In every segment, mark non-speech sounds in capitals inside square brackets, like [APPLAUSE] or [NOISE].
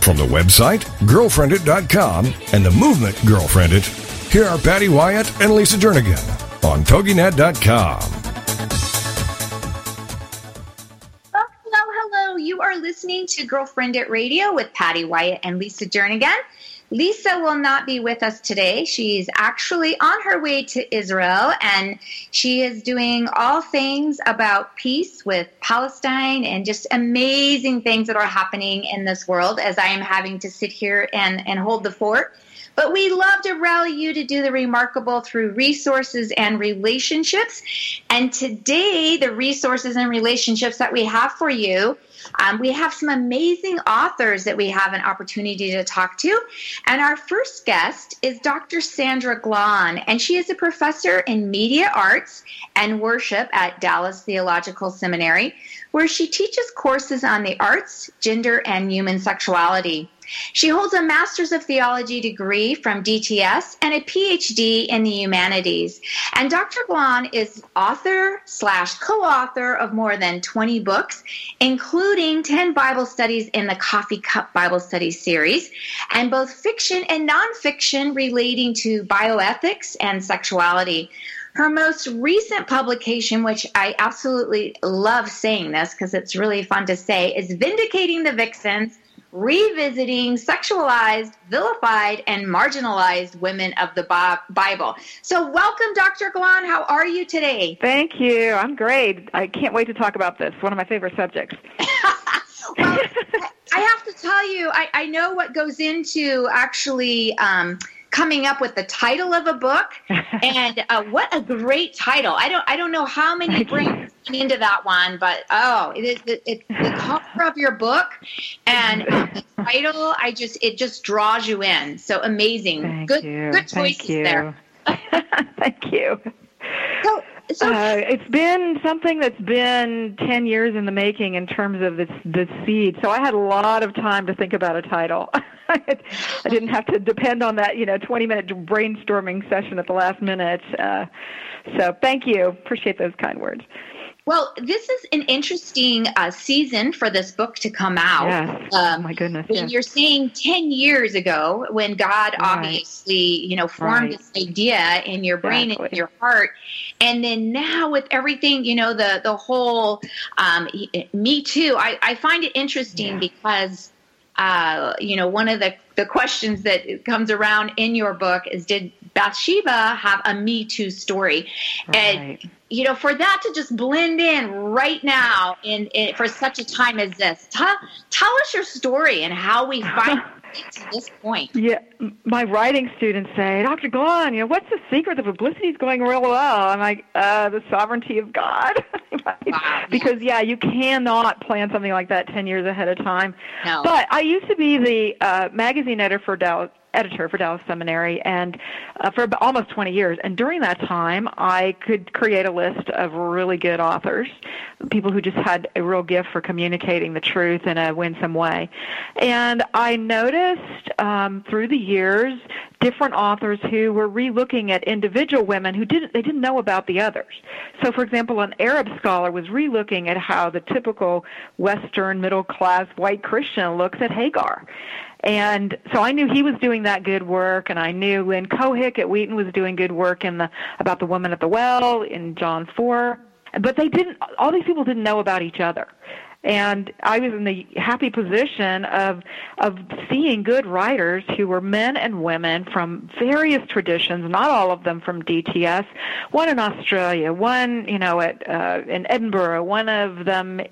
From the website, girlfriendit.com, and the movement Girlfriendit, here are Patty Wyatt and Lisa Jernigan on TogiNet.com. Oh, hello, hello. You are listening to Girlfriendit Radio with Patty Wyatt and Lisa Jernigan. Lisa will not be with us today. She's actually on her way to Israel and she is doing all things about peace with Palestine and just amazing things that are happening in this world as I am having to sit here and, and hold the fort. But we love to rally you to do the remarkable through resources and relationships. And today, the resources and relationships that we have for you um, we have some amazing authors that we have an opportunity to talk to. And our first guest is Dr. Sandra Glahn, and she is a professor in media arts and worship at Dallas Theological Seminary, where she teaches courses on the arts, gender, and human sexuality. She holds a Master's of Theology degree from DTS and a PhD in the humanities. And Dr. Glahn is author slash co-author of more than 20 books, including 10 Bible studies in the Coffee Cup Bible Study series, and both fiction and nonfiction relating to bioethics and sexuality. Her most recent publication, which I absolutely love saying this because it's really fun to say, is Vindicating the Vixens revisiting sexualized, vilified, and marginalized women of the Bible. So, welcome, Dr. Glahn. How are you today? Thank you. I'm great. I can't wait to talk about this. One of my favorite subjects. [LAUGHS] [LAUGHS] well, I have to tell you, I, I know what goes into actually. Um, coming up with the title of a book [LAUGHS] and uh, what a great title i don't i don't know how many brains into that one but oh it is it, it's the cover of your book and the title i just it just draws you in so amazing Thank good you. good choices there [LAUGHS] Thank you. So, so uh, it's been something that's been 10 years in the making in terms of this, this seed. So I had a lot of time to think about a title. [LAUGHS] I didn't have to depend on that, you know, 20 minute brainstorming session at the last minute. Uh, so thank you. Appreciate those kind words. Well, this is an interesting uh, season for this book to come out. Yes. Um, oh my goodness. When yes. you're saying 10 years ago, when God right. obviously, you know, formed right. this idea in your brain exactly. and your heart. And then now with everything, you know, the, the whole um, Me Too, I, I find it interesting yeah. because uh, you know, one of the, the questions that comes around in your book is Did Bathsheba have a Me Too story? Right. And, you know, for that to just blend in right now in, in for such a time as this, tell, tell us your story and how we [LAUGHS] find to this point. Yeah, my writing students say, Dr. Glahn, you know, what's the secret? The publicity is going real well. I'm like, uh, the sovereignty of God. [LAUGHS] Wow, because, yeah, you cannot plan something like that 10 years ahead of time. No. But I used to be the uh, magazine editor for Dallas, editor for Dallas Seminary, and uh, for almost 20 years. And during that time, I could create a list of really good authors, people who just had a real gift for communicating the truth in a winsome way. And I noticed um, through the years different authors who were relooking at individual women who didn't they didn't know about the others. So, for example, an Arab scholar was relooking at how the typical Western middle class white Christian looks at Hagar. And so I knew he was doing that good work, and I knew Lynn Cohick at Wheaton was doing good work in the about the woman at the well in John four. But they didn't. All these people didn't know about each other and I was in the happy position of of seeing good writers who were men and women from various traditions, not all of them from DTS. One in Australia, one you know at uh, in Edinburgh, one of them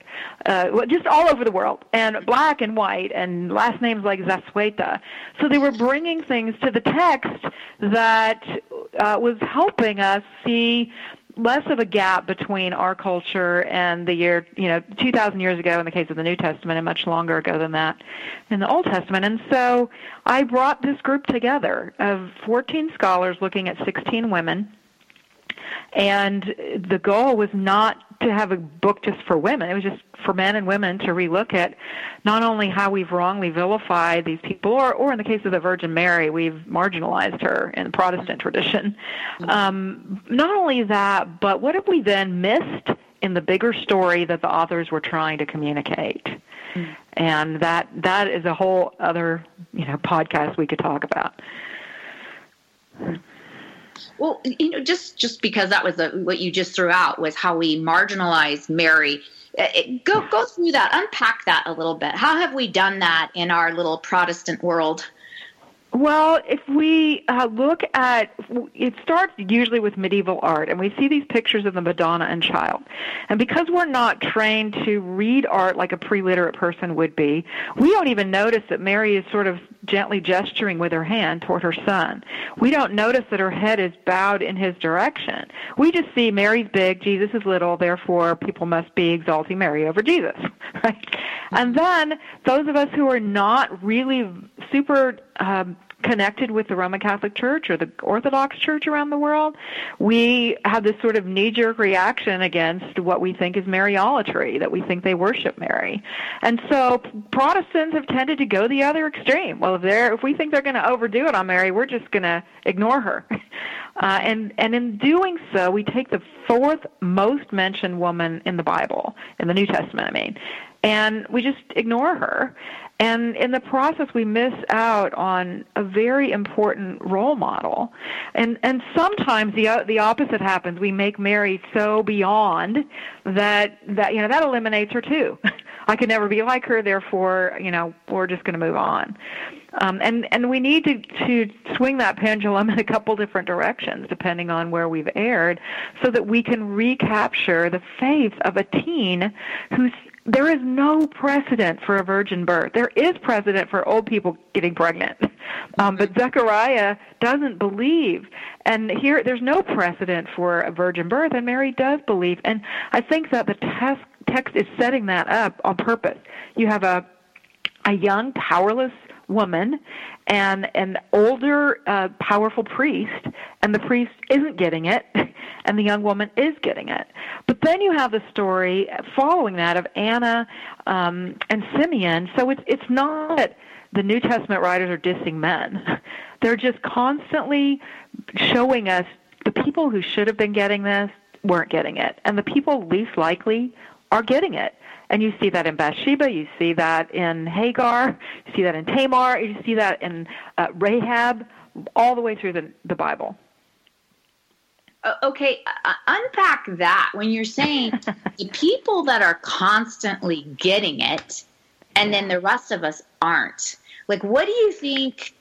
uh, just all over the world, and black and white, and last names like Zasueta. So they were bringing things to the text that uh, was helping us see less of a gap between our culture and the year, you know, 2,000 years ago in the case of the New Testament, and much longer ago than that in the Old Testament. And so I brought this group together of 14 scholars looking at 16 women and the goal was not to have a book just for women. It was just for men and women to relook at not only how we've wrongly vilified these people, or, or in the case of the Virgin Mary, we've marginalized her in the Protestant tradition. Um, not only that, but what have we then missed in the bigger story that the authors were trying to communicate? And that that is a whole other you know podcast we could talk about. Well, you know, just just because that was what you just threw out was how we marginalize Mary. Uh, it, go go through that, unpack that a little bit. How have we done that in our little Protestant world? Well, if we uh, look at it, starts usually with medieval art, and we see these pictures of the Madonna and Child. And because we're not trained to read art like a pre-literate person would be, we don't even notice that Mary is sort of gently gesturing with her hand toward her son. We don't notice that her head is bowed in his direction. We just see Mary's big, Jesus is little, therefore people must be exalting Mary over Jesus. [LAUGHS] Right? And then those of us who are not really super um, connected with the Roman Catholic Church or the Orthodox Church around the world, we have this sort of knee jerk reaction against what we think is Mariolatry, that we think they worship Mary. And so Protestants have tended to go the other extreme. Well, if they're if we think they're going to overdo it on Mary, we're just going to ignore her. [LAUGHS] Uh, and and in doing so, we take the fourth most mentioned woman in the Bible, in the New Testament, I mean, and we just ignore her. And in the process, we miss out on a very important role model. And and sometimes the the opposite happens. We make Mary so beyond that that you know that eliminates her too. [LAUGHS] I could never be like her. Therefore, you know, we're just going to move on. Um, and and we need to to swing that pendulum [LAUGHS] in a couple different directions depending on where we've erred, so that we can recapture the faith of a teen who's there is no precedent for a virgin birth. There is precedent for old people getting pregnant, um, but Zechariah doesn't believe, and here there's no precedent for a virgin birth, and Mary does believe, and I think that the text text is setting that up on purpose. You have a a young, powerless woman and an older, uh, powerful priest, and the priest isn't getting it, [LAUGHS] and the young woman is getting it. But then you have the story following that of Anna um, and Simeon. So it's it's not that the New Testament writers are dissing men; [LAUGHS] they're just constantly showing us the people who should have been getting this weren't getting it, and the people least likely are getting it. And you see that in Bathsheba, you see that in Hagar, you see that in Tamar, you see that in uh, Rahab, all the way through the, the Bible. Okay, uh, unpack that when you're saying [LAUGHS] the people that are constantly getting it and then the rest of us aren't. Like, what do you think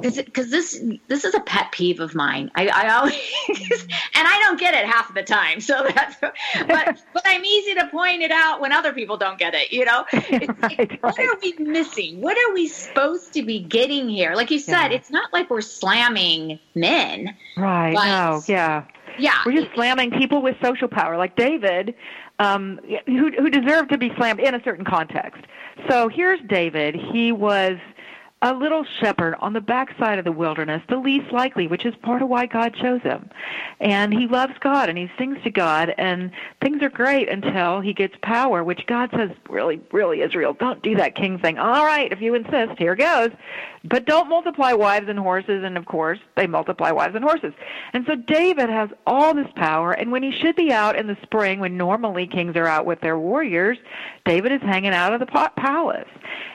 because this this is a pet peeve of mine. I, I always [LAUGHS] and I don't get it half the time. So that's but but I'm easy to point it out when other people don't get it. You know, [LAUGHS] right, right. what are we missing? What are we supposed to be getting here? Like you said, yeah. it's not like we're slamming men. Right. no. Yeah. Yeah. We're just slamming people with social power, like David, um, who who deserved to be slammed in a certain context. So here's David. He was a little shepherd on the backside of the wilderness, the least likely, which is part of why God chose him. And he loves God and he sings to God, and things are great until he gets power, which God says, really, really, Israel, don't do that king thing. All right, if you insist, here goes. But don't multiply wives and horses, and of course, they multiply wives and horses. And so David has all this power, and when he should be out in the spring, when normally kings are out with their warriors, David is hanging out of the palace.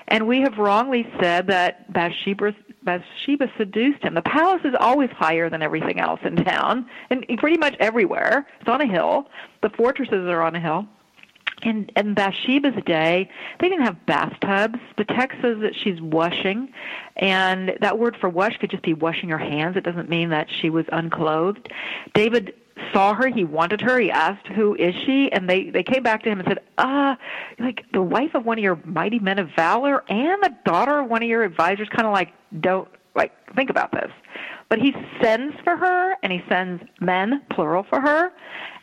And we have wrongly said that Bathsheba, Bathsheba seduced him. The palace is always higher than everything else in town, and pretty much everywhere. It's on a hill. The fortresses are on a hill. In, in Bathsheba's day, they didn't have bathtubs. The text says that she's washing, and that word for wash could just be washing her hands. It doesn't mean that she was unclothed. David saw her, he wanted her, he asked, Who is she? And they, they came back to him and said, Ah, uh, like the wife of one of your mighty men of valor and the daughter of one of your advisors, kind of like, Don't like think about this. But he sends for her, and he sends men, plural, for her,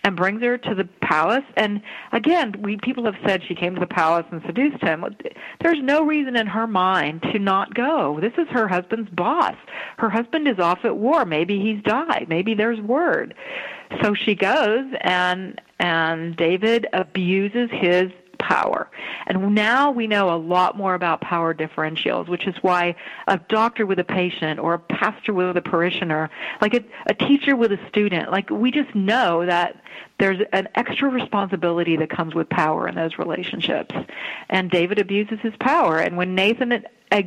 and brings her to the palace. And again, we people have said she came to the palace and seduced him. There's no reason in her mind to not go. This is her husband's boss. Her husband is off at war. Maybe he's died. Maybe there's word. So she goes, and and David abuses his power. And now we know a lot more about power differentials, which is why a doctor with a patient or a pastor with a parishioner, like a, a teacher with a student, like we just know that there's an extra responsibility that comes with power in those relationships. And David abuses his power. And when Nathan uh,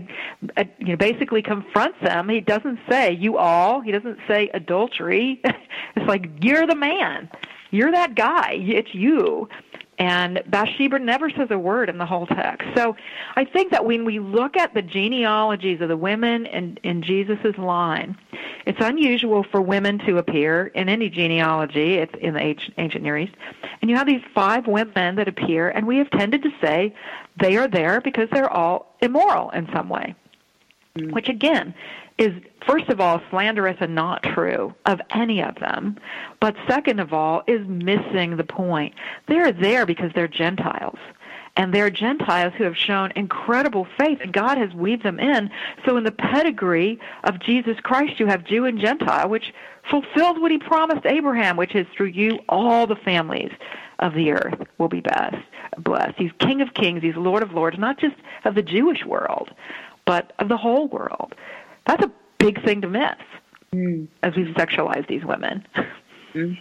uh, you know, basically confronts them, he doesn't say you all. He doesn't say adultery. [LAUGHS] it's like you're the man. You're that guy. It's you. And Bathsheba never says a word in the whole text. So I think that when we look at the genealogies of the women in, in Jesus' line, it's unusual for women to appear in any genealogy it's in the ancient Near East. And you have these five women that appear, and we have tended to say they are there because they're all immoral in some way. Mm. Which again is first of all slanderous and not true of any of them, but second of all is missing the point. They're there because they're Gentiles. And they're Gentiles who have shown incredible faith, and God has weaved them in. So, in the pedigree of Jesus Christ, you have Jew and Gentile, which fulfilled what he promised Abraham, which is through you all the families of the earth will be best, blessed. He's King of kings, he's Lord of lords, not just of the Jewish world, but of the whole world. That's a big thing to miss mm. as we sexualize these women. Mm.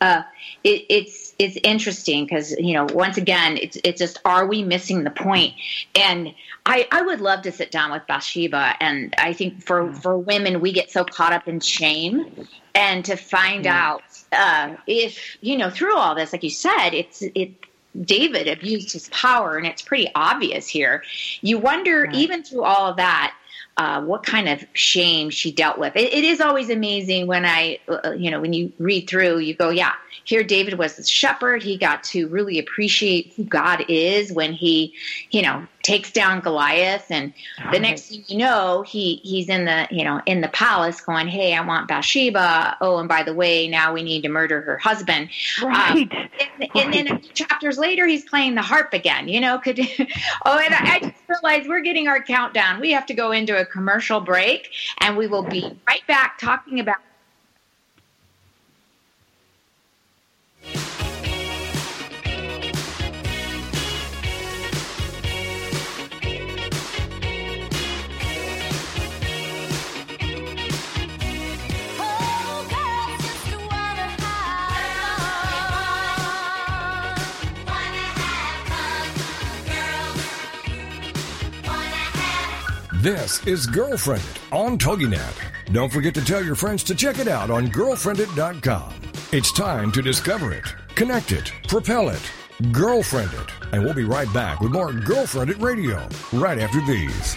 Uh, it, it's it's interesting because you know once again it's it's just are we missing the point? And I I would love to sit down with Bathsheba, and I think for mm. for women we get so caught up in shame, and to find yeah. out uh, if you know through all this, like you said, it's it David abused his power, and it's pretty obvious here. You wonder, right. even through all of that, uh, what kind of shame she dealt with. It, it is always amazing when I, uh, you know, when you read through, you go, yeah, here David was the shepherd. He got to really appreciate who God is when he, you know, takes down Goliath, and the next thing you know, he he's in the you know in the palace going, "Hey, I want Bathsheba. Oh, and by the way, now we need to murder her husband." Right. Um, and, right. and, then a few chapters later, he's playing the harp again. You know, could [LAUGHS] oh, and I, I just realized we're getting our countdown. We have to go into a commercial break, and we will be right back talking about This is GirlfriendIT on TogiNet. Don't forget to tell your friends to check it out on girlfriendit.com. It's time to discover it, connect it, propel it, GirlfriendIT. And we'll be right back with more GirlfriendIT Radio right after these.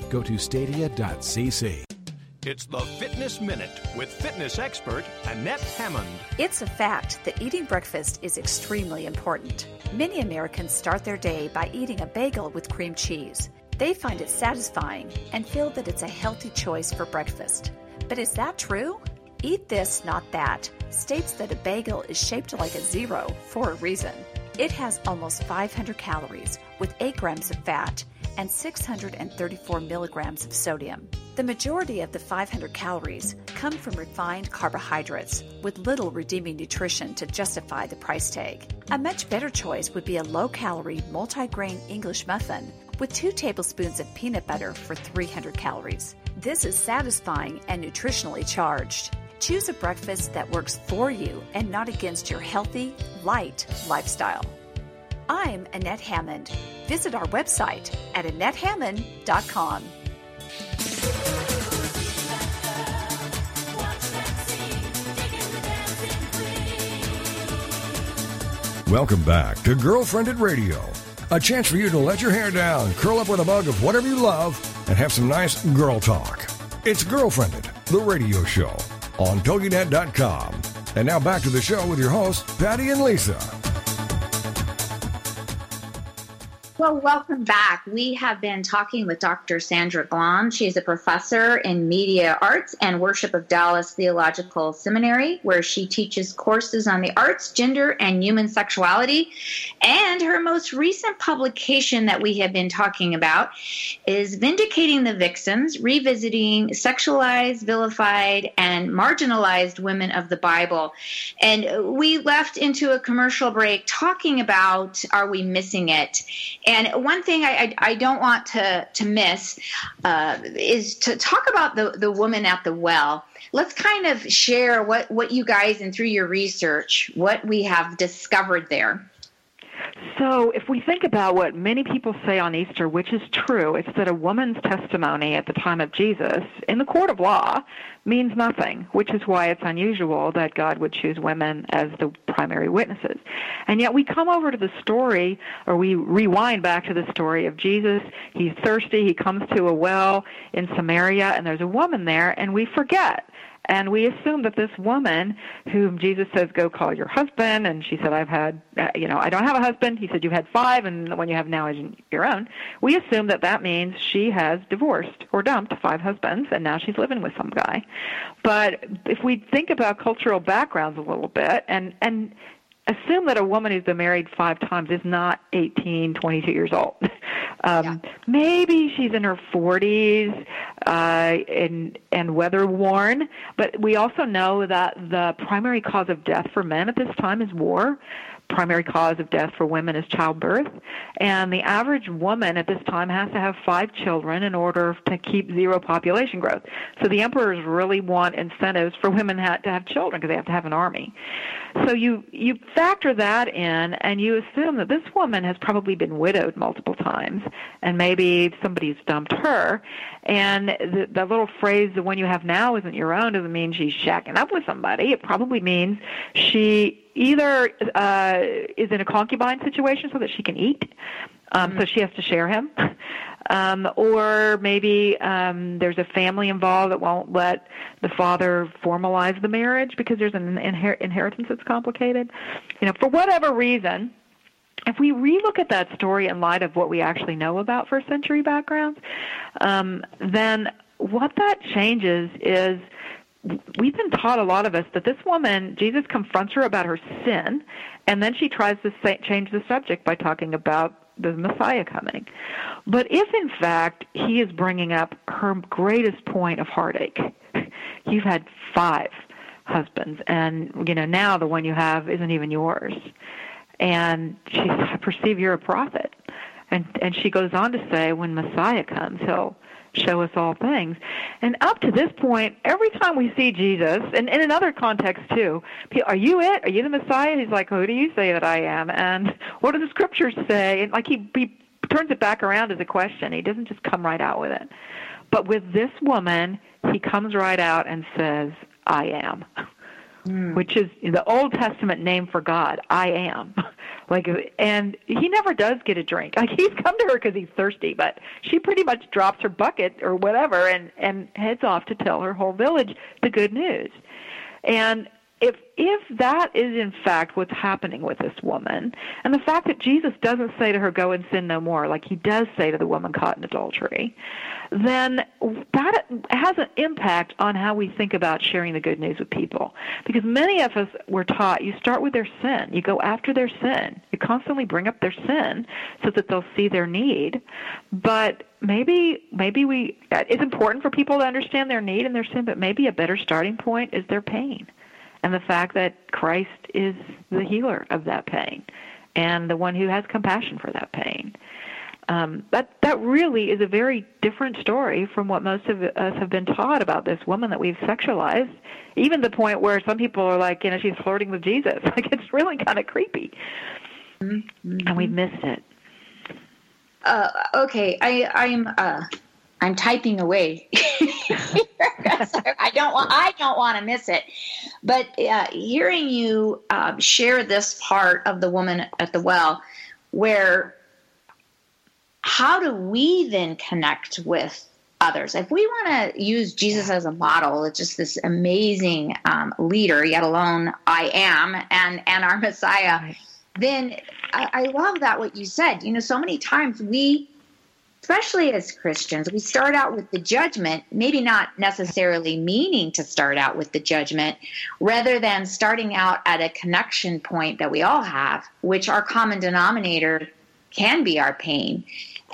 go to stadia.cc. It's the Fitness Minute with fitness expert Annette Hammond. It's a fact that eating breakfast is extremely important. Many Americans start their day by eating a bagel with cream cheese. They find it satisfying and feel that it's a healthy choice for breakfast. But is that true? Eat This, Not That states that a bagel is shaped like a zero for a reason. It has almost 500 calories with 8 grams of fat and 634 milligrams of sodium. The majority of the 500 calories come from refined carbohydrates with little redeeming nutrition to justify the price tag. A much better choice would be a low calorie multi-grain English muffin with 2 tablespoons of peanut butter for 300 calories. This is satisfying and nutritionally charged. Choose a breakfast that works for you and not against your healthy, light lifestyle. I'm Annette Hammond. Visit our website at AnnetteHammond.com. Welcome back to GirlfriendIT Radio, a chance for you to let your hair down, curl up with a mug of whatever you love, and have some nice girl talk. It's GirlfriendIT, the radio show on TogiNet.com. And now back to the show with your hosts, Patty and Lisa. Well, welcome back. We have been talking with Dr. Sandra Glahn. She is a professor in media arts and worship of Dallas Theological Seminary, where she teaches courses on the arts, gender, and human sexuality. And her most recent publication that we have been talking about is Vindicating the Vixens, Revisiting Sexualized, Vilified, and Marginalized Women of the Bible. And we left into a commercial break talking about Are We Missing It? And one thing I, I, I don't want to, to miss uh, is to talk about the, the woman at the well. Let's kind of share what, what you guys, and through your research, what we have discovered there. So, if we think about what many people say on Easter, which is true, it's that a woman's testimony at the time of Jesus in the court of law means nothing, which is why it's unusual that God would choose women as the primary witnesses. And yet we come over to the story, or we rewind back to the story of Jesus. He's thirsty, he comes to a well in Samaria, and there's a woman there, and we forget and we assume that this woman, whom Jesus says, "Go call your husband," and she said, "I've had, uh, you know, I don't have a husband." He said, "You've had five, and the one you have now is your own." We assume that that means she has divorced or dumped five husbands, and now she's living with some guy. But if we think about cultural backgrounds a little bit, and and assume that a woman who's been married five times is not 18, 22 years old. [LAUGHS] um, yeah. Maybe she's in her 40s uh, and and weather worn. But we also know that the primary cause of death for men at this time is war primary cause of death for women is childbirth. And the average woman at this time has to have five children in order to keep zero population growth. So the emperors really want incentives for women to have children because they have to have an army. So you you factor that in, and you assume that this woman has probably been widowed multiple times, and maybe somebody's dumped her. And the, the little phrase "the one you have now isn't your own" doesn't mean she's shacking up with somebody. It probably means she either uh, is in a concubine situation so that she can eat, um, mm-hmm. so she has to share him, [LAUGHS] um, or maybe um, there's a family involved that won't let the father formalize the marriage because there's an inher- inheritance that's complicated. You know, for whatever reason. If we relook at that story in light of what we actually know about first century backgrounds, um, then what that changes is we've been taught a lot of us that this woman jesus confronts her about her sin and then she tries to say, change the subject by talking about the messiah coming. But if in fact he is bringing up her greatest point of heartache [LAUGHS] you've had five husbands and you know now the one you have isn't even yours. And she I perceive you're a prophet. And and she goes on to say when messiah comes he'll show us all things. And up to this point, every time we see Jesus, and, in another context too, are you it? Are you the Messiah? He's like, who do you say that I am? And what do the scriptures say? And like he, he turns it back around as a question. He doesn't just come right out with it. But with this woman, he comes right out and says, I am. [LAUGHS] Mm. Which is the Old Testament name for God, I am. [LAUGHS] Like, and he never does get a drink. Like he's come to her because he's thirsty, but she pretty much drops her bucket or whatever and and heads off to tell her whole village the good news. And if if that is in fact what's happening with this woman, and the fact that Jesus doesn't say to her, "Go and sin no more," like he does say to the woman caught in adultery, then that has an impact on how we think about sharing the good news with people. Because many of us were taught you start with their sin, you go after their sin, you constantly bring up their sin so that they'll see their need. But maybe maybe we it's important for people to understand their need and their sin, but maybe a better starting point is their pain and the fact that Christ is the healer of that pain and the one who has compassion for that pain. Um, that that really is a very different story from what most of us have been taught about this woman that we've sexualized, even to the point where some people are like, you know, she's flirting with Jesus. [LAUGHS] Like it's really kind of creepy. mm-hmm. and we missed it. Uh, okay, I, I'm uh, I'm typing away. [LAUGHS] I don't want I don't want to miss it, but uh, hearing you uh, share this part of the woman at the well, where how do we then connect with others? If we want to use Jesus as a model, it's just this amazing um, leader, yet alone I am, and and our Messiah. Then I, I love that what you said. You know, so many times we especially as Christians, we start out with the judgment, maybe not necessarily meaning to start out with the judgment, rather than starting out at a connection point that we all have, which our common denominator can be our pain.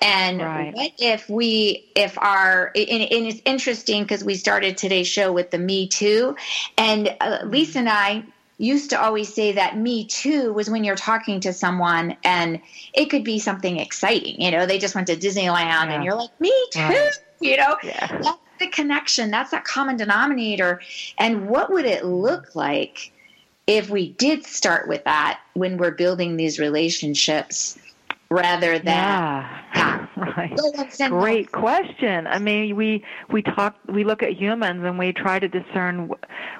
And right. what if we, if our, and, and it's interesting because we started today's show with the Me Too, and uh, Lisa and I used to always say that me too was when you're talking to someone and it could be something exciting. You know, they just went to Disneyland yeah. and you're like, me too. Right. You know, yeah. that's the connection. That's that common denominator. And what would it look like if we did start with that when we're building these relationships? Rather than yeah, [LAUGHS] right. Great question. I mean we we talk we look at humans and we try to discern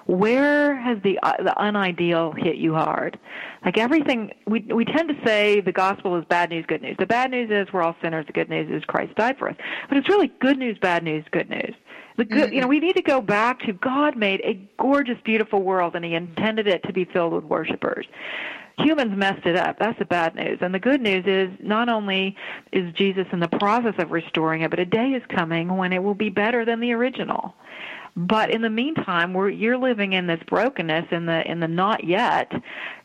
where has the uh, the unideal hit you hard? Like everything we we tend to say the gospel is bad news good news. The bad news is we're all sinners. The good news is christ died for us. But it's really good news bad news good news. The good, you know, we need to go back to God made a gorgeous, beautiful world, and He intended it to be filled with worshipers humans messed it up. That's the bad news. And the good news is not only is Jesus in the process of restoring it, but a day is coming when it will be better than the original. But in the meantime, we're, you're living in this brokenness in the in the not yet,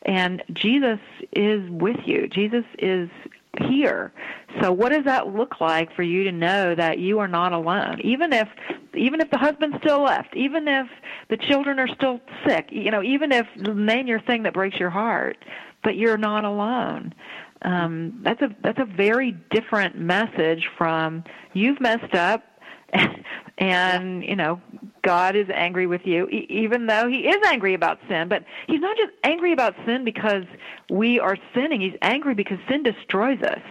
and Jesus is with you. Jesus is here. So what does that look like for you to know that you are not alone? Even if even if the husband's still left, even if the children are still sick, you know, even if name your thing that breaks your heart, but you're not alone. Um, that's a that's a very different message from you've messed up [LAUGHS] and you know God is angry with you, e- even though He is angry about sin. But He's not just angry about sin because we are sinning. He's angry because sin destroys us.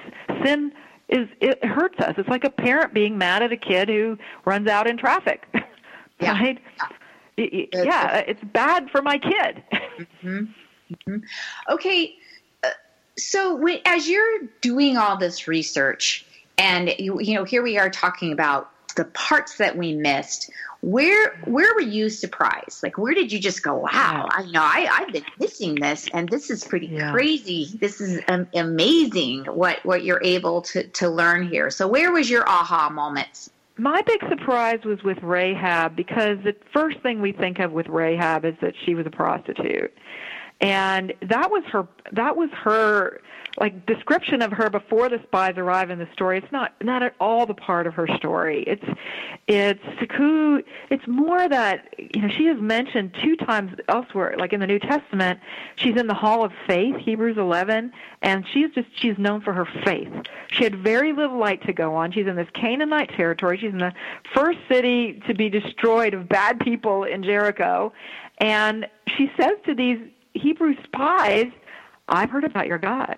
Sin is it hurts us. It's like a parent being mad at a kid who runs out in traffic, [LAUGHS] yeah. right? Yeah. yeah, it's bad for my kid. [LAUGHS] mm-hmm. Mm-hmm. Okay, uh, so when, as you're doing all this research, and you, you know, here we are talking about the parts that we missed where where were you surprised? Like where did you just go wow i know I, i've been missing this and this is pretty yeah. crazy. This is um, amazing what what you're able to to learn here. So where was your aha moments? My big surprise was with rahab because the first thing we think of with rahab is that she was a prostitute and that was her that was her like description of her before the spies arrive in the story. It's not not at all the part of her story. It's it's who it's more that you know she is mentioned two times elsewhere like in the new testament. She's in the hall of faith hebrews 11 and she's just she's known for her faith. She had very little light to go on. She's in this canaanite territory. She's in the first city to be destroyed of bad people in jericho. And she says to these hebrew spies i've heard about your god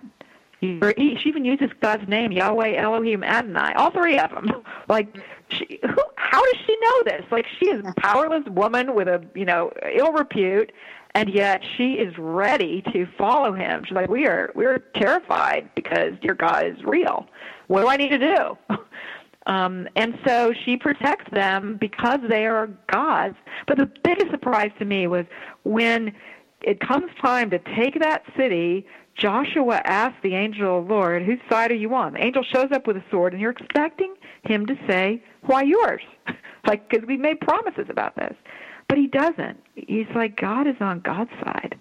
she even uses God's name, Yahweh, Elohim, Adonai. All three of them. Like, she, who, how does she know this? Like, she is a powerless woman with a you know ill repute, and yet she is ready to follow him. She's like, we are we are terrified because your God is real. What do I need to do? [LAUGHS] Um, and so she protects them because they are gods. But the biggest surprise to me was when it comes time to take that city Joshua asked the angel of the Lord, Whose side are you on? The angel shows up with a sword, and you're expecting him to say, Why yours? [LAUGHS] like, because we made promises about this. But he doesn't. He's like, God is on God's side.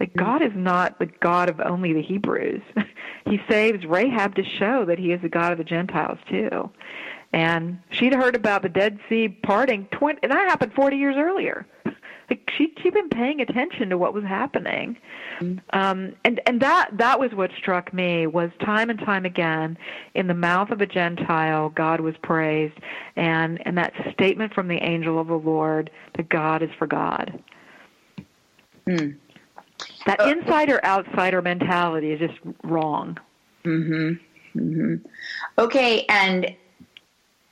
Like, mm-hmm. God is not the God of only the Hebrews. [LAUGHS] he saves Rahab to show that he is the God of the Gentiles, too. And she'd heard about the Dead Sea parting, 20, and that happened 40 years earlier [LAUGHS] she she'd been paying attention to what was happening mm-hmm. um and and that that was what struck me was time and time again in the mouth of a gentile god was praised and and that statement from the angel of the lord that god is for god mm. That uh, insider outsider mentality is just wrong. Mhm. Mhm. Okay, and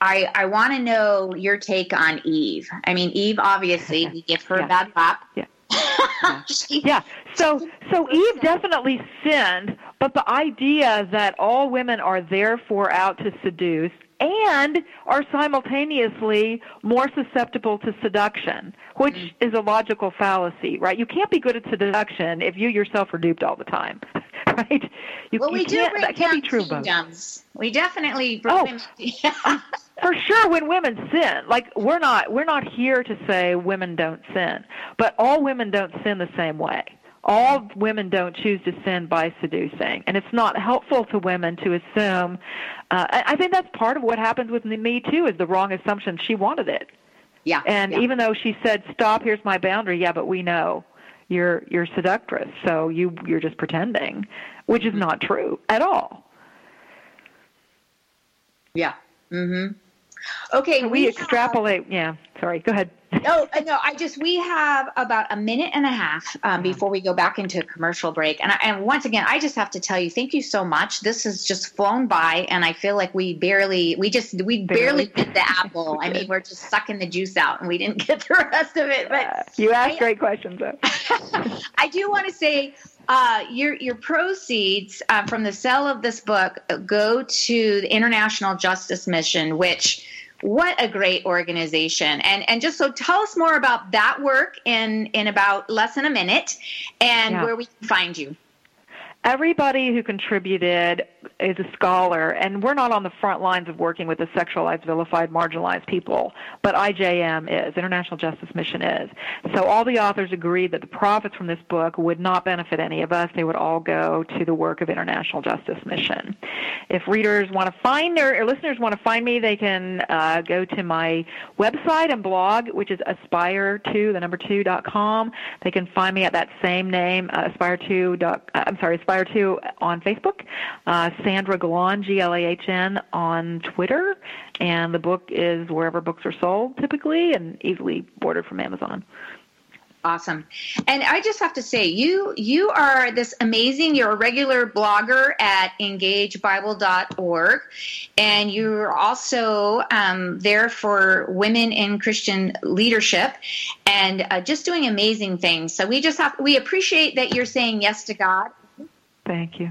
I I want to know your take on Eve. I mean, Eve obviously [LAUGHS] we give her yeah. a bad rap. Yeah. [LAUGHS] yeah. yeah. So so Eve definitely sinned, but the idea that all women are therefore out to seduce and are simultaneously more susceptible to seduction, which mm-hmm. is a logical fallacy, right? You can't be good at seduction if you yourself are duped all the time, right? You, well, we you do bring that can't be true kingdoms. We definitely oh, [LAUGHS] for sure when women sin like we're not we're not here to say women don't sin but all women don't sin the same way all women don't choose to sin by seducing and it's not helpful to women to assume uh, i think that's part of what happens with me too is the wrong assumption she wanted it yeah and yeah. even though she said stop here's my boundary yeah but we know you're you're seductress so you you're just pretending which is not true at all. Yeah. Mhm Okay, we, we extrapolate. Have, yeah, sorry. Go ahead. no, [LAUGHS] uh, no. I just we have about a minute and a half um, before we go back into a commercial break, and I, and once again, I just have to tell you, thank you so much. This has just flown by, and I feel like we barely, we just, we barely, barely bit the apple. [LAUGHS] I mean, we're just sucking the juice out, and we didn't get the rest of it. But uh, [LAUGHS] you asked I, great questions. Though. I do want to say uh, your your proceeds uh, from the sale of this book go to the International Justice Mission, which what a great organization and and just so tell us more about that work in in about less than a minute and yeah. where we can find you everybody who contributed is a scholar, and we're not on the front lines of working with the sexualized, vilified, marginalized people, but IJM is, International Justice Mission is. So all the authors agreed that the profits from this book would not benefit any of us. They would all go to the work of International Justice Mission. If readers want to find or, or listeners want to find me, they can uh, go to my website and blog, which is aspire2, the number two dot com. They can find me at that same name, uh, aspire2. Dot, uh, I'm sorry, aspire2 on Facebook. Uh, Sandra Glahn, G L A H N, on Twitter, and the book is wherever books are sold typically and easily ordered from Amazon. Awesome. And I just have to say, you you are this amazing, you're a regular blogger at engagebible.org, and you're also um, there for women in Christian leadership and uh, just doing amazing things. So we just have, we appreciate that you're saying yes to God. Thank you.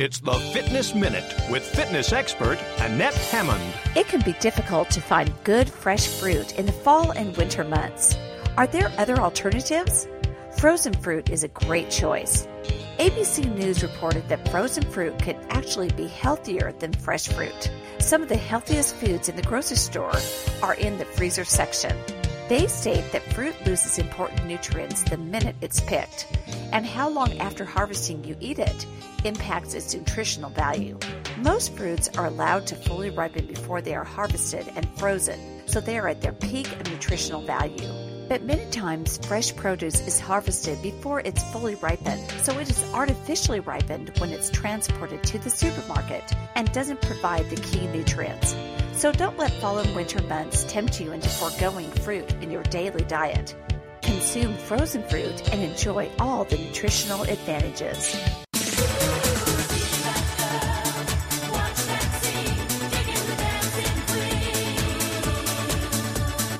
It's the Fitness Minute with fitness expert Annette Hammond. It can be difficult to find good fresh fruit in the fall and winter months. Are there other alternatives? Frozen fruit is a great choice. ABC News reported that frozen fruit can actually be healthier than fresh fruit. Some of the healthiest foods in the grocery store are in the freezer section. They state that fruit loses important nutrients the minute it's picked, and how long after harvesting you eat it impacts its nutritional value. Most fruits are allowed to fully ripen before they are harvested and frozen, so they are at their peak of nutritional value. But many times, fresh produce is harvested before it's fully ripened, so it is artificially ripened when it's transported to the supermarket and doesn't provide the key nutrients. So don't let fall and winter months tempt you into foregoing fruit in your daily diet. consume frozen fruit and enjoy all the nutritional advantages.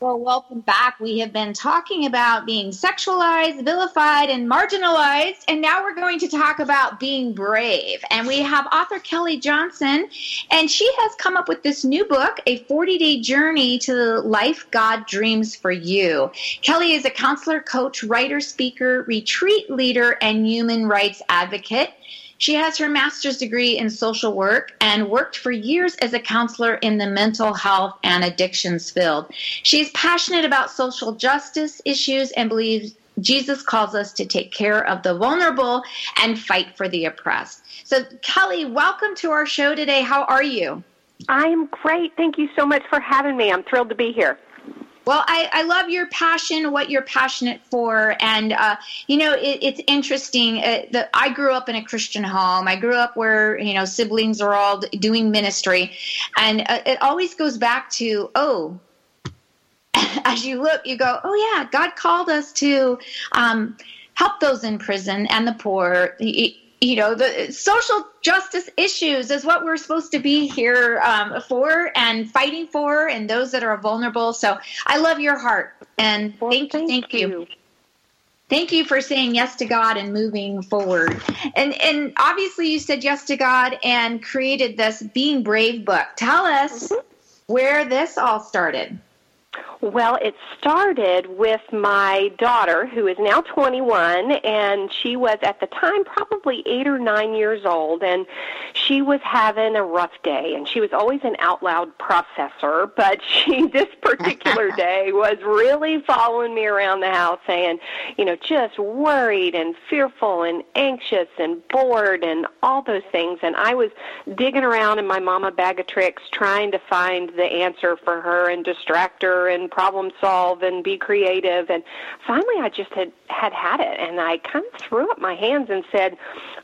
Well, welcome back. We have been talking about being sexualized, vilified, and marginalized, and now we're going to talk about being brave. And we have author Kelly Johnson, and she has come up with this new book, A 40 Day Journey to the Life God Dreams for You. Kelly is a counselor, coach, writer, speaker, retreat leader, and human rights advocate. She has her master's degree in social work and worked for years as a counselor in the mental health and addictions field. She's passionate about social justice issues and believes Jesus calls us to take care of the vulnerable and fight for the oppressed. So, Kelly, welcome to our show today. How are you? I am great. Thank you so much for having me. I'm thrilled to be here. Well, I, I love your passion, what you're passionate for, and uh, you know it, it's interesting. Uh, I grew up in a Christian home. I grew up where you know siblings are all doing ministry, and uh, it always goes back to oh, [LAUGHS] as you look, you go, oh yeah, God called us to um, help those in prison and the poor. He, you know the social justice issues is what we're supposed to be here um, for and fighting for and those that are vulnerable. So i love your heart and well, thank, thank, thank you. you. Thank you for saying yes to god and moving forward. And and obviously you said yes to god and created this being brave book. Tell us mm-hmm. where this all started well, it started with my daughter, who is now 21, and she was at the time probably eight or nine years old, and she was having a rough day. And she was always an out loud processor, but [LAUGHS] she, this particular [LAUGHS] day, was really following me around the house saying, you know, just worried and fearful and anxious and bored and all those things. And I was digging around in my mama bag of tricks trying to find the answer for her and distract her and problem solve and be creative. And finally, I just had had had it, and I kind of threw up my hands and said,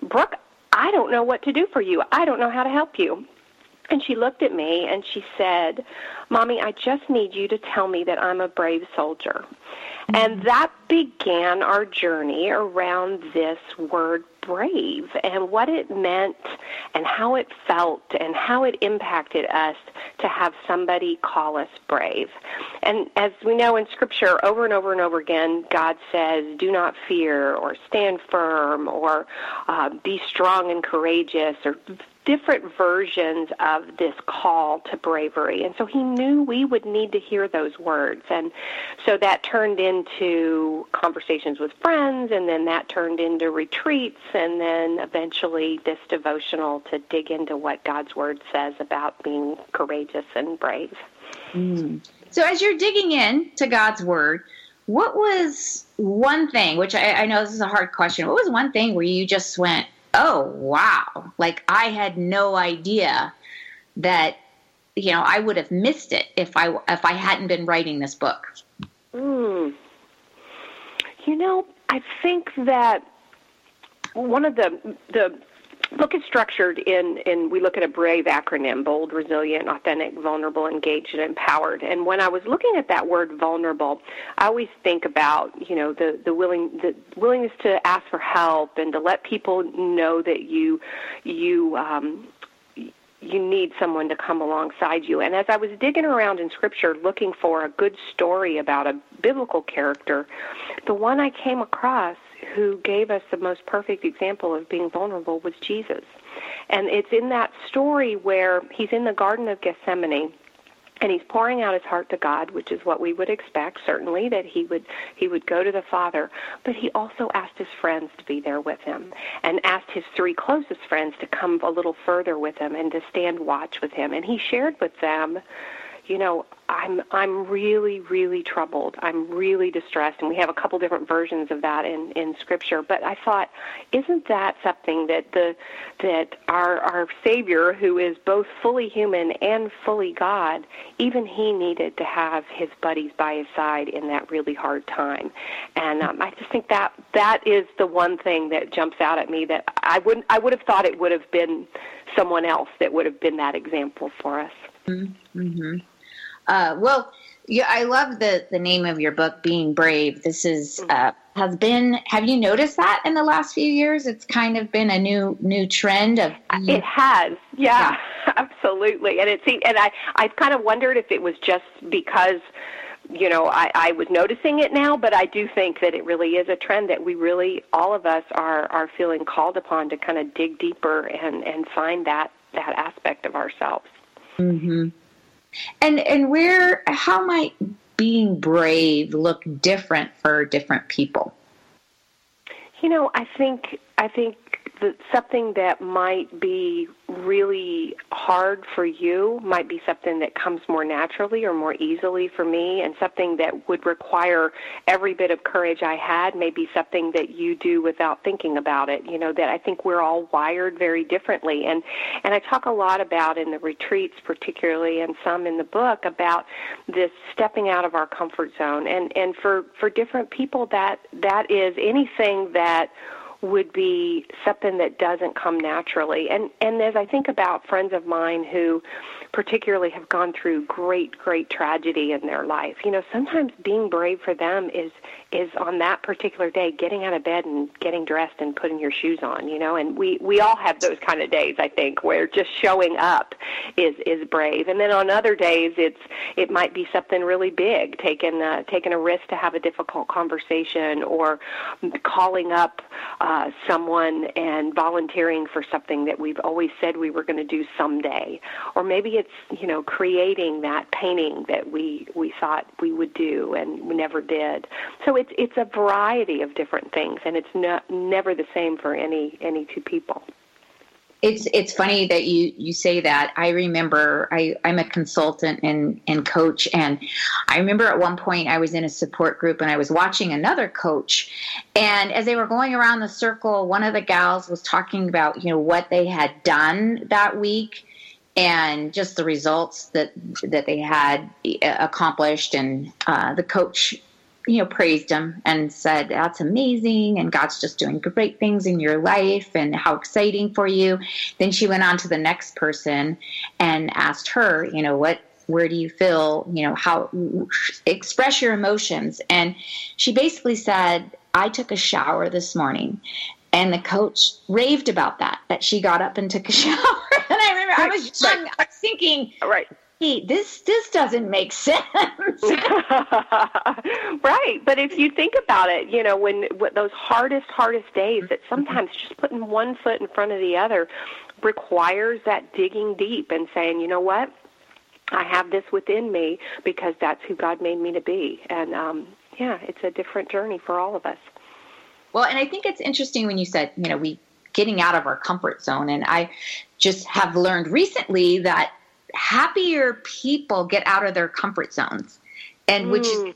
"Brooke, I don't know what to do for you. I don't know how to help you." And she looked at me and she said, Mommy, I just need you to tell me that I'm a brave soldier. And that began our journey around this word brave and what it meant and how it felt and how it impacted us to have somebody call us brave. And as we know in Scripture, over and over and over again, God says, do not fear or stand firm or uh, be strong and courageous or different versions of this call to bravery. And so he knew we would need to hear those words. And so that turned into conversations with friends, and then that turned into retreats, and then eventually this devotional to dig into what God's word says about being courageous and brave. Mm. So as you're digging in to God's word, what was one thing, which I, I know this is a hard question, what was one thing where you just went, oh wow like i had no idea that you know i would have missed it if i if i hadn't been writing this book mm. you know i think that one of the the book is structured in, in we look at a brave acronym bold resilient authentic vulnerable engaged and empowered and when i was looking at that word vulnerable i always think about you know the the willing the willingness to ask for help and to let people know that you you um you need someone to come alongside you. And as I was digging around in Scripture looking for a good story about a biblical character, the one I came across who gave us the most perfect example of being vulnerable was Jesus. And it's in that story where he's in the Garden of Gethsemane and he's pouring out his heart to God, which is what we would expect, certainly that he would he would go to the Father. But he also asked his friends to be there with him, and asked his three closest friends to come a little further with him and to stand watch with him. And he shared with them you know, I'm I'm really really troubled. I'm really distressed, and we have a couple different versions of that in in Scripture. But I thought, isn't that something that the that our our Savior, who is both fully human and fully God, even he needed to have his buddies by his side in that really hard time, and um, I just think that that is the one thing that jumps out at me that I wouldn't I would have thought it would have been someone else that would have been that example for us. Mm-hmm. Uh, well, yeah, I love the the name of your book, Being Brave. This is uh, has been. Have you noticed that in the last few years? It's kind of been a new new trend of. It has, yeah, yeah. [LAUGHS] absolutely. And it seemed, and I I've kind of wondered if it was just because you know, I, I was noticing it now, but I do think that it really is a trend that we really, all of us, are are feeling called upon to kind of dig deeper and and find that that aspect of ourselves. Mm-hmm. And and where how might being brave look different for different people? You know, I think I think that something that might be really hard for you might be something that comes more naturally or more easily for me, and something that would require every bit of courage I had may be something that you do without thinking about it. You know, that I think we're all wired very differently. And, and I talk a lot about in the retreats, particularly, and some in the book, about this stepping out of our comfort zone. And, and for, for different people, that, that is anything that would be something that doesn't come naturally. And and as I think about friends of mine who particularly have gone through great great tragedy in their life, you know, sometimes being brave for them is is on that particular day getting out of bed and getting dressed and putting your shoes on, you know, and we we all have those kind of days I think where just showing up is is brave. And then on other days it's it might be something really big, taking uh, taking a risk to have a difficult conversation or calling up uh, someone and volunteering for something that we've always said we were going to do someday. Or maybe it's, you know, creating that painting that we we thought we would do and we never did. So it's it's a variety of different things, and it's not, never the same for any any two people. It's it's funny that you you say that. I remember I I'm a consultant and and coach, and I remember at one point I was in a support group and I was watching another coach, and as they were going around the circle, one of the gals was talking about you know what they had done that week and just the results that that they had accomplished and uh, the coach you know, praised him and said, That's amazing. And God's just doing great things in your life and how exciting for you. Then she went on to the next person and asked her, you know, what, where do you feel, you know, how, express your emotions. And she basically said, I took a shower this morning. And the coach raved about that, that she got up and took a [LAUGHS] shower. and I remember I was young, I was thinking, right this this doesn't make [LAUGHS] sense. [LAUGHS] right, but if you think about it, you know, when, when those hardest hardest days, that sometimes just putting one foot in front of the other requires that digging deep and saying, you know what, I have this within me because that's who God made me to be, and um, yeah, it's a different journey for all of us. Well, and I think it's interesting when you said, you know, we getting out of our comfort zone, and I just have learned recently that happier people get out of their comfort zones. And mm. which is,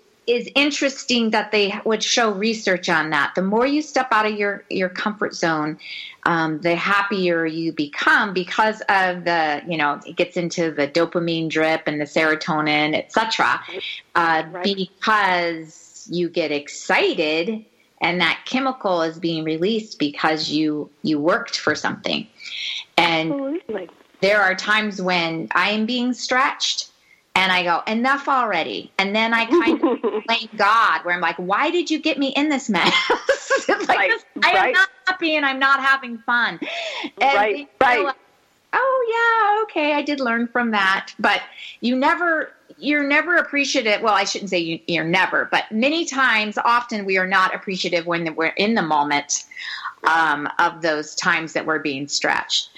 interesting that they would show research on that. The more you step out of your your comfort zone um, the happier you become because of the you know it gets into the dopamine drip and the serotonin etc uh, right. because you get excited and that chemical is being released because you you worked for something. And Absolutely there are times when I am being stretched and I go, enough already. And then I kind of [LAUGHS] blame God, where I'm like, why did you get me in this mess? [LAUGHS] like, right, this, I am not happy and I'm not having fun. And right, right. Like, oh, yeah, okay, I did learn from that. But you never, you're never appreciative. Well, I shouldn't say you, you're never, but many times, often we are not appreciative when we're in the moment um, of those times that we're being stretched.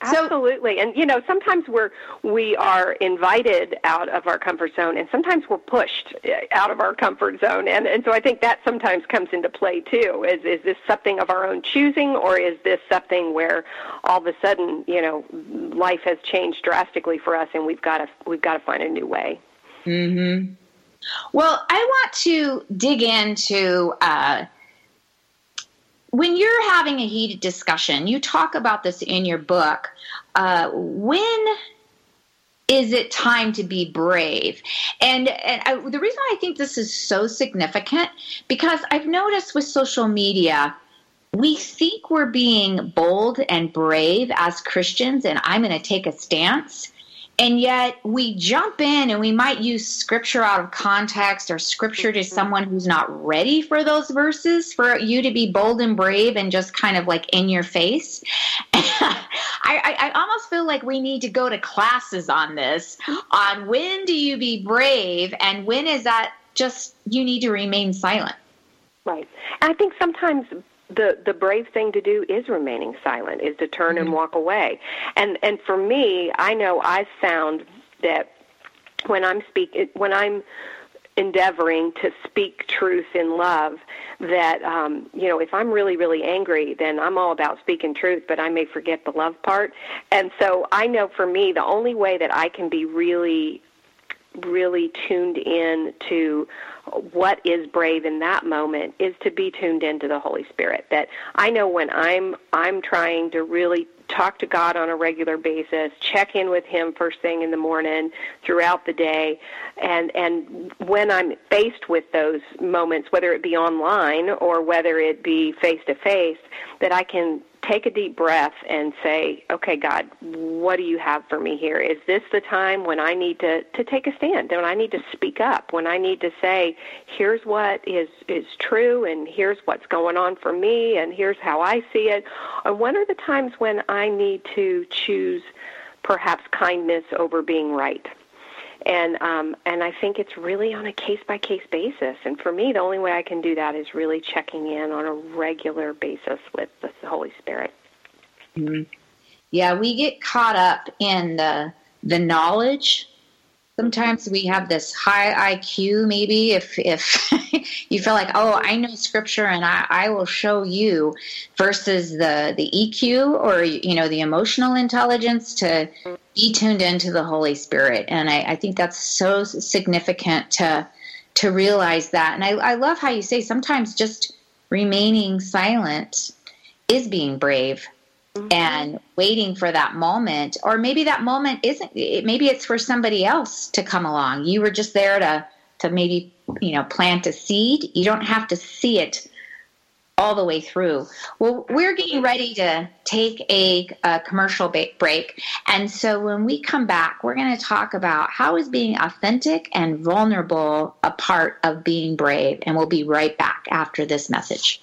Absolutely. and you know, sometimes we're we are invited out of our comfort zone and sometimes we're pushed eh, out of our comfort zone. And and so I think that sometimes comes into play too. Is is this something of our own choosing or is this something where all of a sudden, you know, life has changed drastically for us and we've got to we've got to find a new way. Mhm. Well, I want to dig into uh, when you're having a heated discussion, you talk about this in your book. Uh, when is it time to be brave? And, and I, the reason I think this is so significant because I've noticed with social media, we think we're being bold and brave as Christians, and I'm going to take a stance and yet we jump in and we might use scripture out of context or scripture to mm-hmm. someone who's not ready for those verses for you to be bold and brave and just kind of like in your face. [LAUGHS] I, I, I, almost feel like we need to go to classes on this on when do you be brave and when is that just you need to remain silent. Right. And i think sometimes the the brave thing to do is remaining silent is to turn mm-hmm. and walk away and and for me i know i've found that when i'm speak when i'm endeavoring to speak truth in love that um you know if i'm really really angry then i'm all about speaking truth but i may forget the love part and so i know for me the only way that i can be really really tuned in to what is brave in that moment is to be tuned into the Holy Spirit. That I know when I'm I'm trying to really talk to God on a regular basis, check in with him first thing in the morning, throughout the day, and and when I'm faced with those moments, whether it be online or whether it be face to face, that I can take a deep breath and say, okay, God, what do you have for me here? Is this the time when I need to, to take a stand, when I need to speak up, when I need to say, here's what is, is true and here's what's going on for me and here's how I see it? Or when are the times when I need to choose perhaps kindness over being right? And um, and I think it's really on a case by case basis. And for me, the only way I can do that is really checking in on a regular basis with the Holy Spirit. Mm-hmm. Yeah, we get caught up in the the knowledge. Sometimes we have this high IQ. Maybe if if [LAUGHS] you feel like, oh, I know scripture and I, I will show you, versus the the EQ or you know the emotional intelligence to be tuned into the Holy Spirit. And I, I think that's so significant to to realize that. And I, I love how you say sometimes just remaining silent is being brave mm-hmm. and waiting for that moment or maybe that moment isn't maybe it's for somebody else to come along you were just there to to maybe you know plant a seed you don't have to see it all the way through. Well, we're getting ready to take a, a commercial ba- break. And so when we come back, we're going to talk about how is being authentic and vulnerable a part of being brave. And we'll be right back after this message.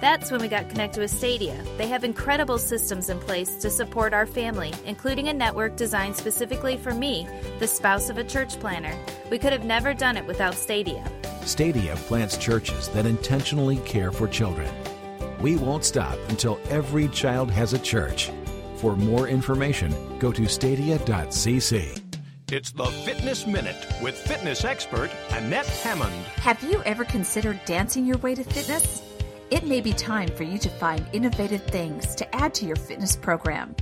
That's when we got connected with Stadia. They have incredible systems in place to support our family, including a network designed specifically for me, the spouse of a church planter. We could have never done it without Stadia. Stadia plants churches that intentionally care for children. We won't stop until every child has a church. For more information, go to stadia.cc. It's the Fitness Minute with fitness expert Annette Hammond. Have you ever considered dancing your way to fitness? It may be time for you to find innovative things to add to your fitness program.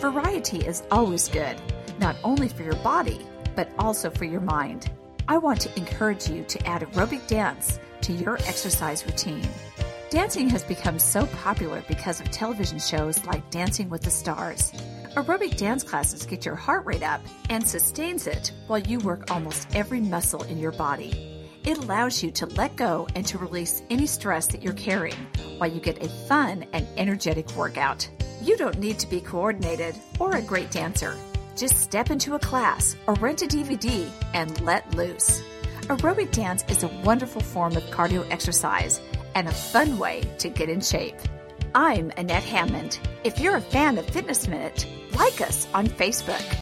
Variety is always good, not only for your body, but also for your mind. I want to encourage you to add aerobic dance to your exercise routine. Dancing has become so popular because of television shows like Dancing with the Stars. Aerobic dance classes get your heart rate up and sustains it while you work almost every muscle in your body. It allows you to let go and to release any stress that you're carrying while you get a fun and energetic workout. You don't need to be coordinated or a great dancer. Just step into a class or rent a DVD and let loose. Aerobic dance is a wonderful form of cardio exercise and a fun way to get in shape. I'm Annette Hammond. If you're a fan of Fitness Minute, like us on Facebook.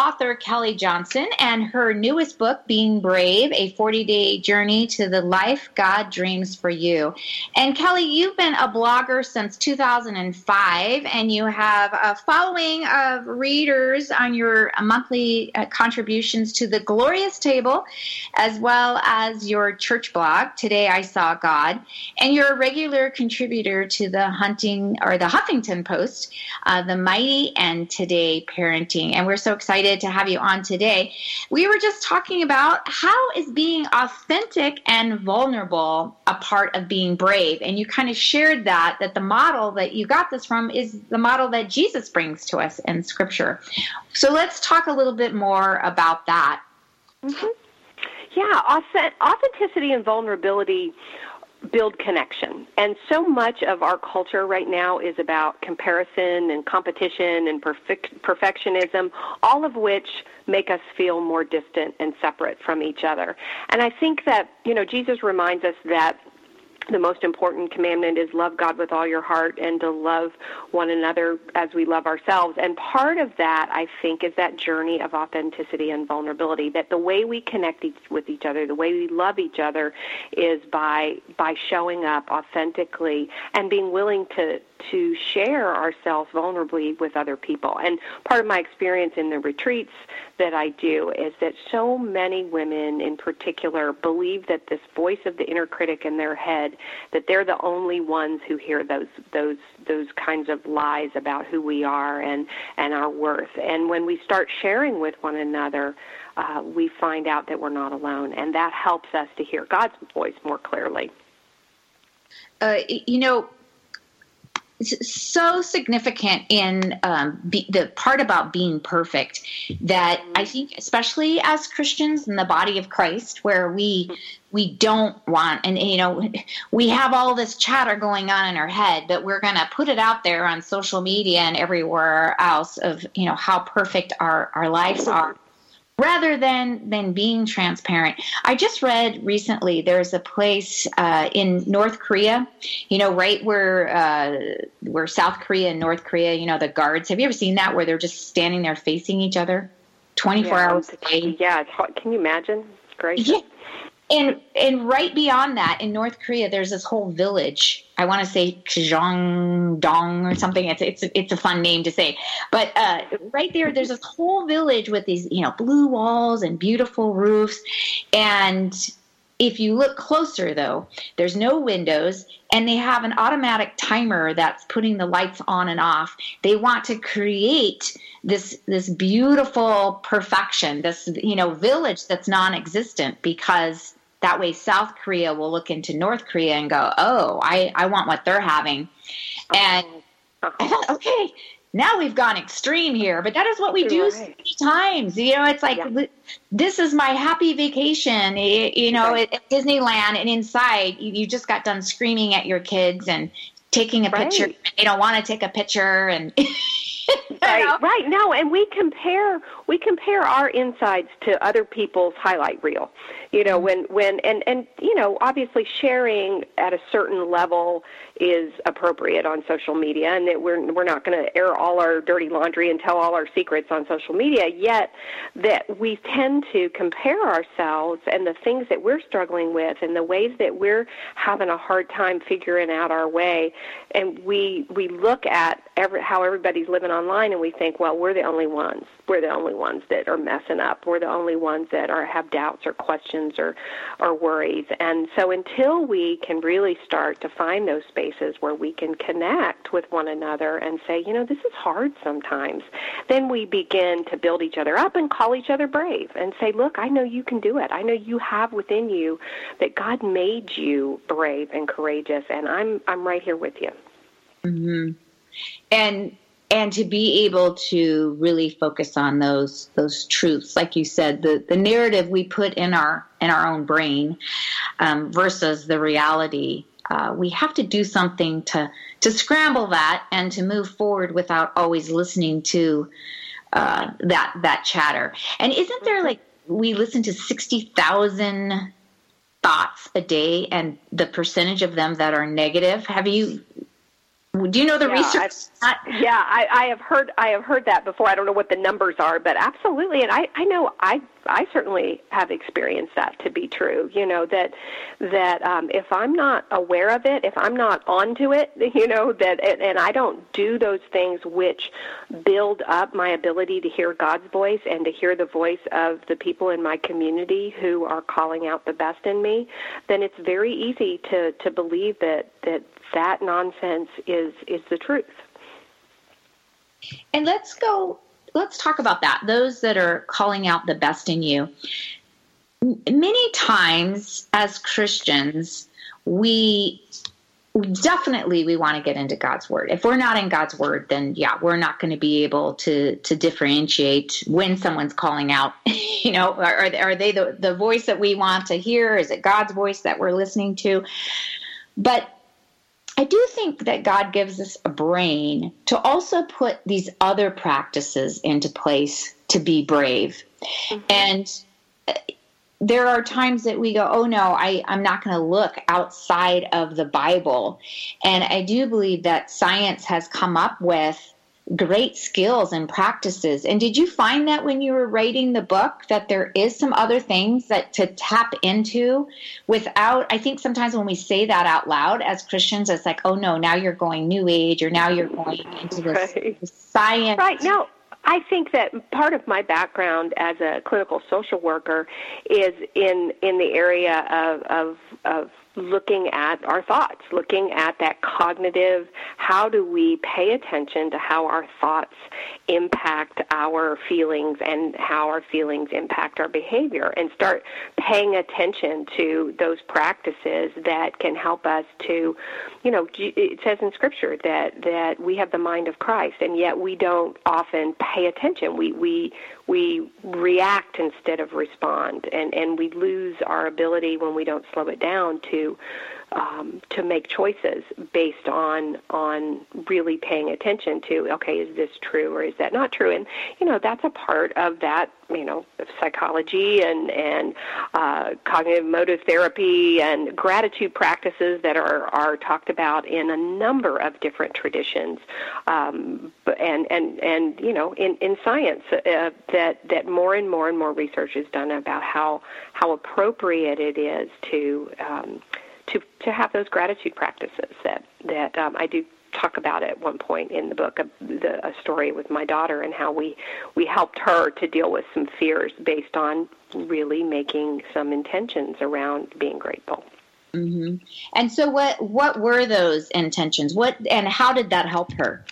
author Kelly Johnson and her newest book, Being Brave A 40 Day Journey to the Life God Dreams for You. And Kelly, you've been a blogger since 2005, and you have a following of readers on your monthly uh, contributions to the Glorious Table, as well as your church blog, Today I Saw God. And you're a regular contributor to the Hunting or the Huffington Post, uh, The Mighty and Today Parenting. And we're so excited excited to have you on today. We were just talking about how is being authentic and vulnerable a part of being brave. And you kind of shared that, that the model that you got this from is the model that Jesus brings to us in Scripture. So let's talk a little bit more about that. Mm-hmm. Yeah, authenticity and vulnerability build connection. And so much of our culture right now is about comparison and competition and perfect, perfectionism, all of which make us feel more distant and separate from each other. And I think that, you know, Jesus reminds us that the most important commandment is love God with all your heart and to love one another as we love ourselves. And part of that, I think, is that journey of authenticity and vulnerability. That the way we connect each, with each other, the way we love each other, is by by showing up authentically and being willing to to share ourselves vulnerably with other people. And part of my experience in the retreats that I do is that so many women in particular believe that this voice of the inner critic in their head that they're the only ones who hear those those those kinds of lies about who we are and and our worth. And when we start sharing with one another, uh, we find out that we're not alone, and that helps us to hear God's voice more clearly. Uh, you know, so significant in um, be, the part about being perfect that I think, especially as Christians in the body of Christ, where we we don't want, and you know, we have all this chatter going on in our head, but we're going to put it out there on social media and everywhere else of you know how perfect our our lives are rather than than being transparent. I just read recently there's a place uh, in North Korea, you know, right where uh, where South Korea and North Korea, you know, the guards. Have you ever seen that where they're just standing there facing each other, 24 yeah, hours a day? Yeah, can you imagine? Great. Yeah and and right beyond that, in North Korea, there's this whole village. I want to say Dong or something. It's it's it's a fun name to say, but uh, right there, there's this whole village with these you know blue walls and beautiful roofs, and if you look closer, though, there's no windows, and they have an automatic timer that's putting the lights on and off. They want to create this this beautiful perfection, this you know village that's non-existent because that way, South Korea will look into North Korea and go, "Oh, I I want what they're having," and I thought, okay, now we've gone extreme here, but that is what we do right. so many times. You know, it's like yeah. this is my happy vacation. You know, right. at Disneyland, and inside you just got done screaming at your kids and taking a right. picture. They don't want to take a picture, and [LAUGHS] right, right. No, and we compare we compare our insides to other people's highlight reel. You know, when when and and you know, obviously sharing at a certain level is appropriate on social media, and that we're we're not going to air all our dirty laundry and tell all our secrets on social media. Yet, that we tend to compare ourselves and the things that we're struggling with, and the ways that we're having a hard time figuring out our way, and we we look at every, how everybody's living online, and we think, well, we're the only ones. We're the only ones that are messing up. We're the only ones that are have doubts or questions or or worries. And so, until we can really start to find those spaces where we can connect with one another and say, you know, this is hard sometimes, then we begin to build each other up and call each other brave and say, look, I know you can do it. I know you have within you that God made you brave and courageous, and I'm I'm right here with you. Mm-hmm. And and to be able to really focus on those those truths, like you said, the the narrative we put in our in our own brain um, versus the reality. Uh, we have to do something to to scramble that and to move forward without always listening to uh, that that chatter. And isn't there like we listen to sixty thousand thoughts a day, and the percentage of them that are negative? Have you do you know the yeah, research? I, yeah, I, I have heard I have heard that before. I don't know what the numbers are, but absolutely, and I I know I I certainly have experienced that to be true. You know that that um, if I'm not aware of it, if I'm not onto it, [LAUGHS] you know that, and I don't do those things which build up my ability to hear God's voice and to hear the voice of the people in my community who are calling out the best in me, then it's very easy to to believe that that that nonsense is is the truth. And let's go let's talk about that. Those that are calling out the best in you. Many times as Christians, we definitely we want to get into God's word. If we're not in God's word, then yeah, we're not going to be able to to differentiate when someone's calling out. [LAUGHS] you know, are, are they the the voice that we want to hear? Is it God's voice that we're listening to? But I do think that God gives us a brain to also put these other practices into place to be brave. Mm-hmm. And uh, there are times that we go, oh no, I, I'm not going to look outside of the Bible. And I do believe that science has come up with great skills and practices. And did you find that when you were writing the book that there is some other things that to tap into without I think sometimes when we say that out loud as Christians it's like, "Oh no, now you're going new age or now you're going into this right. science." Right. Now, I think that part of my background as a clinical social worker is in in the area of of, of looking at our thoughts, looking at that cognitive, how do we pay attention to how our thoughts impact our feelings and how our feelings impact our behavior and start paying attention to those practices that can help us to, you know, it says in scripture that that we have the mind of Christ and yet we don't often pay attention. We we we react instead of respond, and, and we lose our ability when we don't slow it down to um, to make choices based on on really paying attention to okay is this true or is that not true? And you know that's a part of that you know psychology and and uh, cognitive motive therapy and gratitude practices that are are talked about in a number of different traditions um, and and and you know in in science uh, that that more and more and more research is done about how how appropriate it is to um, to to have those gratitude practices that that um, I do talk about at one point in the book a, the, a story with my daughter and how we we helped her to deal with some fears based on really making some intentions around being grateful. Mm-hmm. And so, what what were those intentions? What and how did that help her?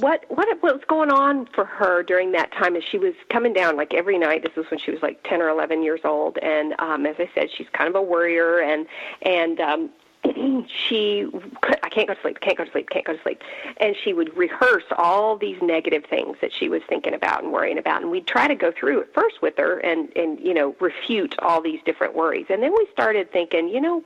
What what what was going on for her during that time is she was coming down like every night. This was when she was like 10 or 11 years old. And um as i said she's kind of a worrier and and um [CLEARS THROAT] she I can't go to sleep, can't go to sleep, can't go to sleep. And she would rehearse all these negative things that she was thinking about and worrying about. And we'd try to go through it first with her and, and you know, refute all these different worries. And then we started thinking, you know,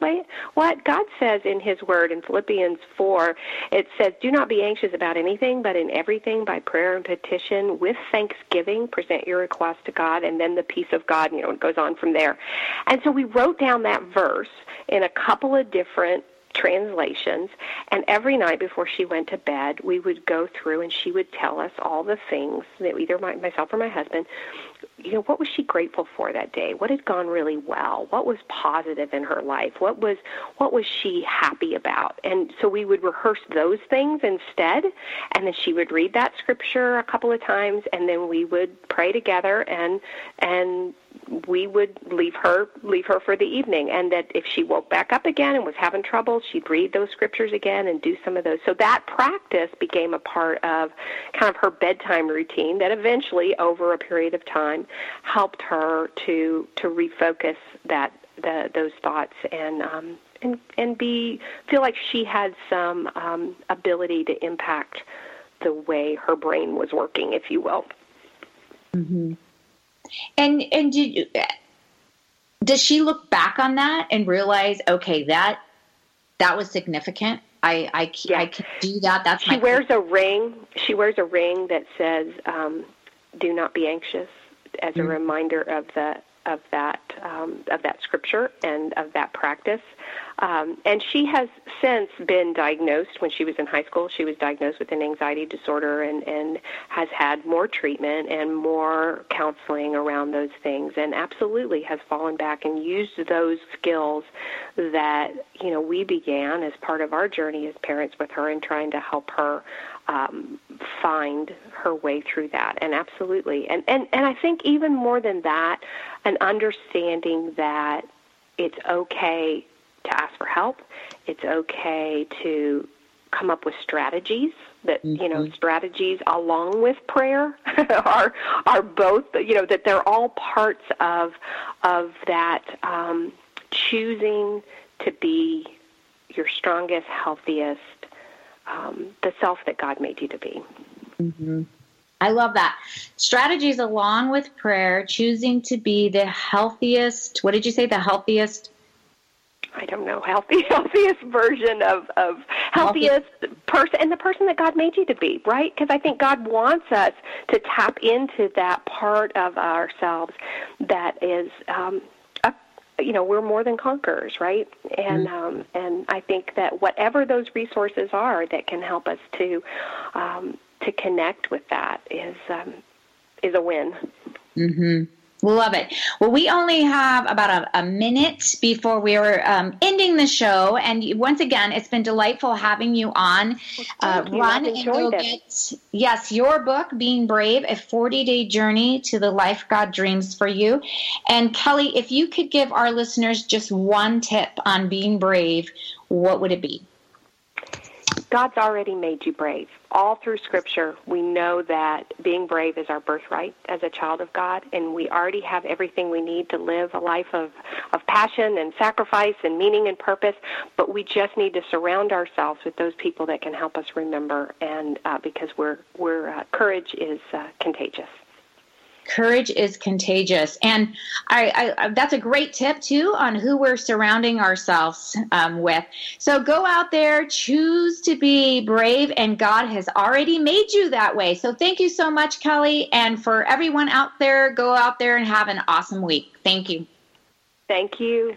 what God says in His Word in Philippians 4, it says, Do not be anxious about anything, but in everything by prayer and petition with thanksgiving, present your request to God, and then the peace of God, you know, it goes on from there. And so we wrote down that verse in a couple of different translations. And every night before she went to bed, we would go through and she would tell us all the things that either my, myself or my husband, you know, what was she grateful for that day? What had gone really well? What was positive in her life? What was what was she happy about? And so we would rehearse those things instead, and then she would read that scripture a couple of times, and then we would pray together and and we would leave her leave her for the evening and that if she woke back up again and was having trouble she'd read those scriptures again and do some of those so that practice became a part of kind of her bedtime routine that eventually over a period of time helped her to to refocus that the those thoughts and um and and be feel like she had some um ability to impact the way her brain was working if you will Mm-hmm. and and did does she look back on that and realize, okay, that that was significant? I I, yeah. I can do that. That's she wears a ring. She wears a ring that says, um, "Do not be anxious," as mm-hmm. a reminder of the of that um, of that scripture and of that practice. Um, and she has since been diagnosed. When she was in high school, she was diagnosed with an anxiety disorder and and has had more treatment and more counseling around those things. And absolutely has fallen back and used those skills that you know we began as part of our journey as parents with her in trying to help her um, find her way through that. And absolutely, and and and I think even more than that, an understanding that it's okay to ask for help. It's okay to come up with strategies that mm-hmm. you know mm-hmm. strategies along with prayer [LAUGHS] are are both you know that they're all parts of of that um, choosing to be your strongest healthiest um, the self that God made you to be. Mm-hmm. I love that. Strategies along with prayer, choosing to be the healthiest, what did you say, the healthiest? I don't know, healthy, [LAUGHS] healthiest version of, of healthiest Healthy. person and the person that God made you to be, right? Because I think God wants us to tap into that part of ourselves that is um, you know we're more than conquerors right? And mm-hmm. um and i think that whatever those resources are that can help us to um to connect with that is um is a win. Mhm Love it. Well, we only have about a, a minute before we are um, ending the show. And once again, it's been delightful having you on. Uh, you. Run and go get, yes, your book, Being Brave, a 40 day journey to the life God dreams for you. And Kelly, if you could give our listeners just one tip on being brave, what would it be? God's already made you brave. All through Scripture, we know that being brave is our birthright as a child of God, and we already have everything we need to live a life of, of passion and sacrifice and meaning and purpose. But we just need to surround ourselves with those people that can help us remember, and uh, because we're, we're uh, courage is uh, contagious courage is contagious. And I, I, that's a great tip too on who we're surrounding ourselves um, with. So go out there choose to be brave and god has already made you that way. So thank you so much kelly. And for everyone out there go out there and have an awesome week. Thank you. Thank you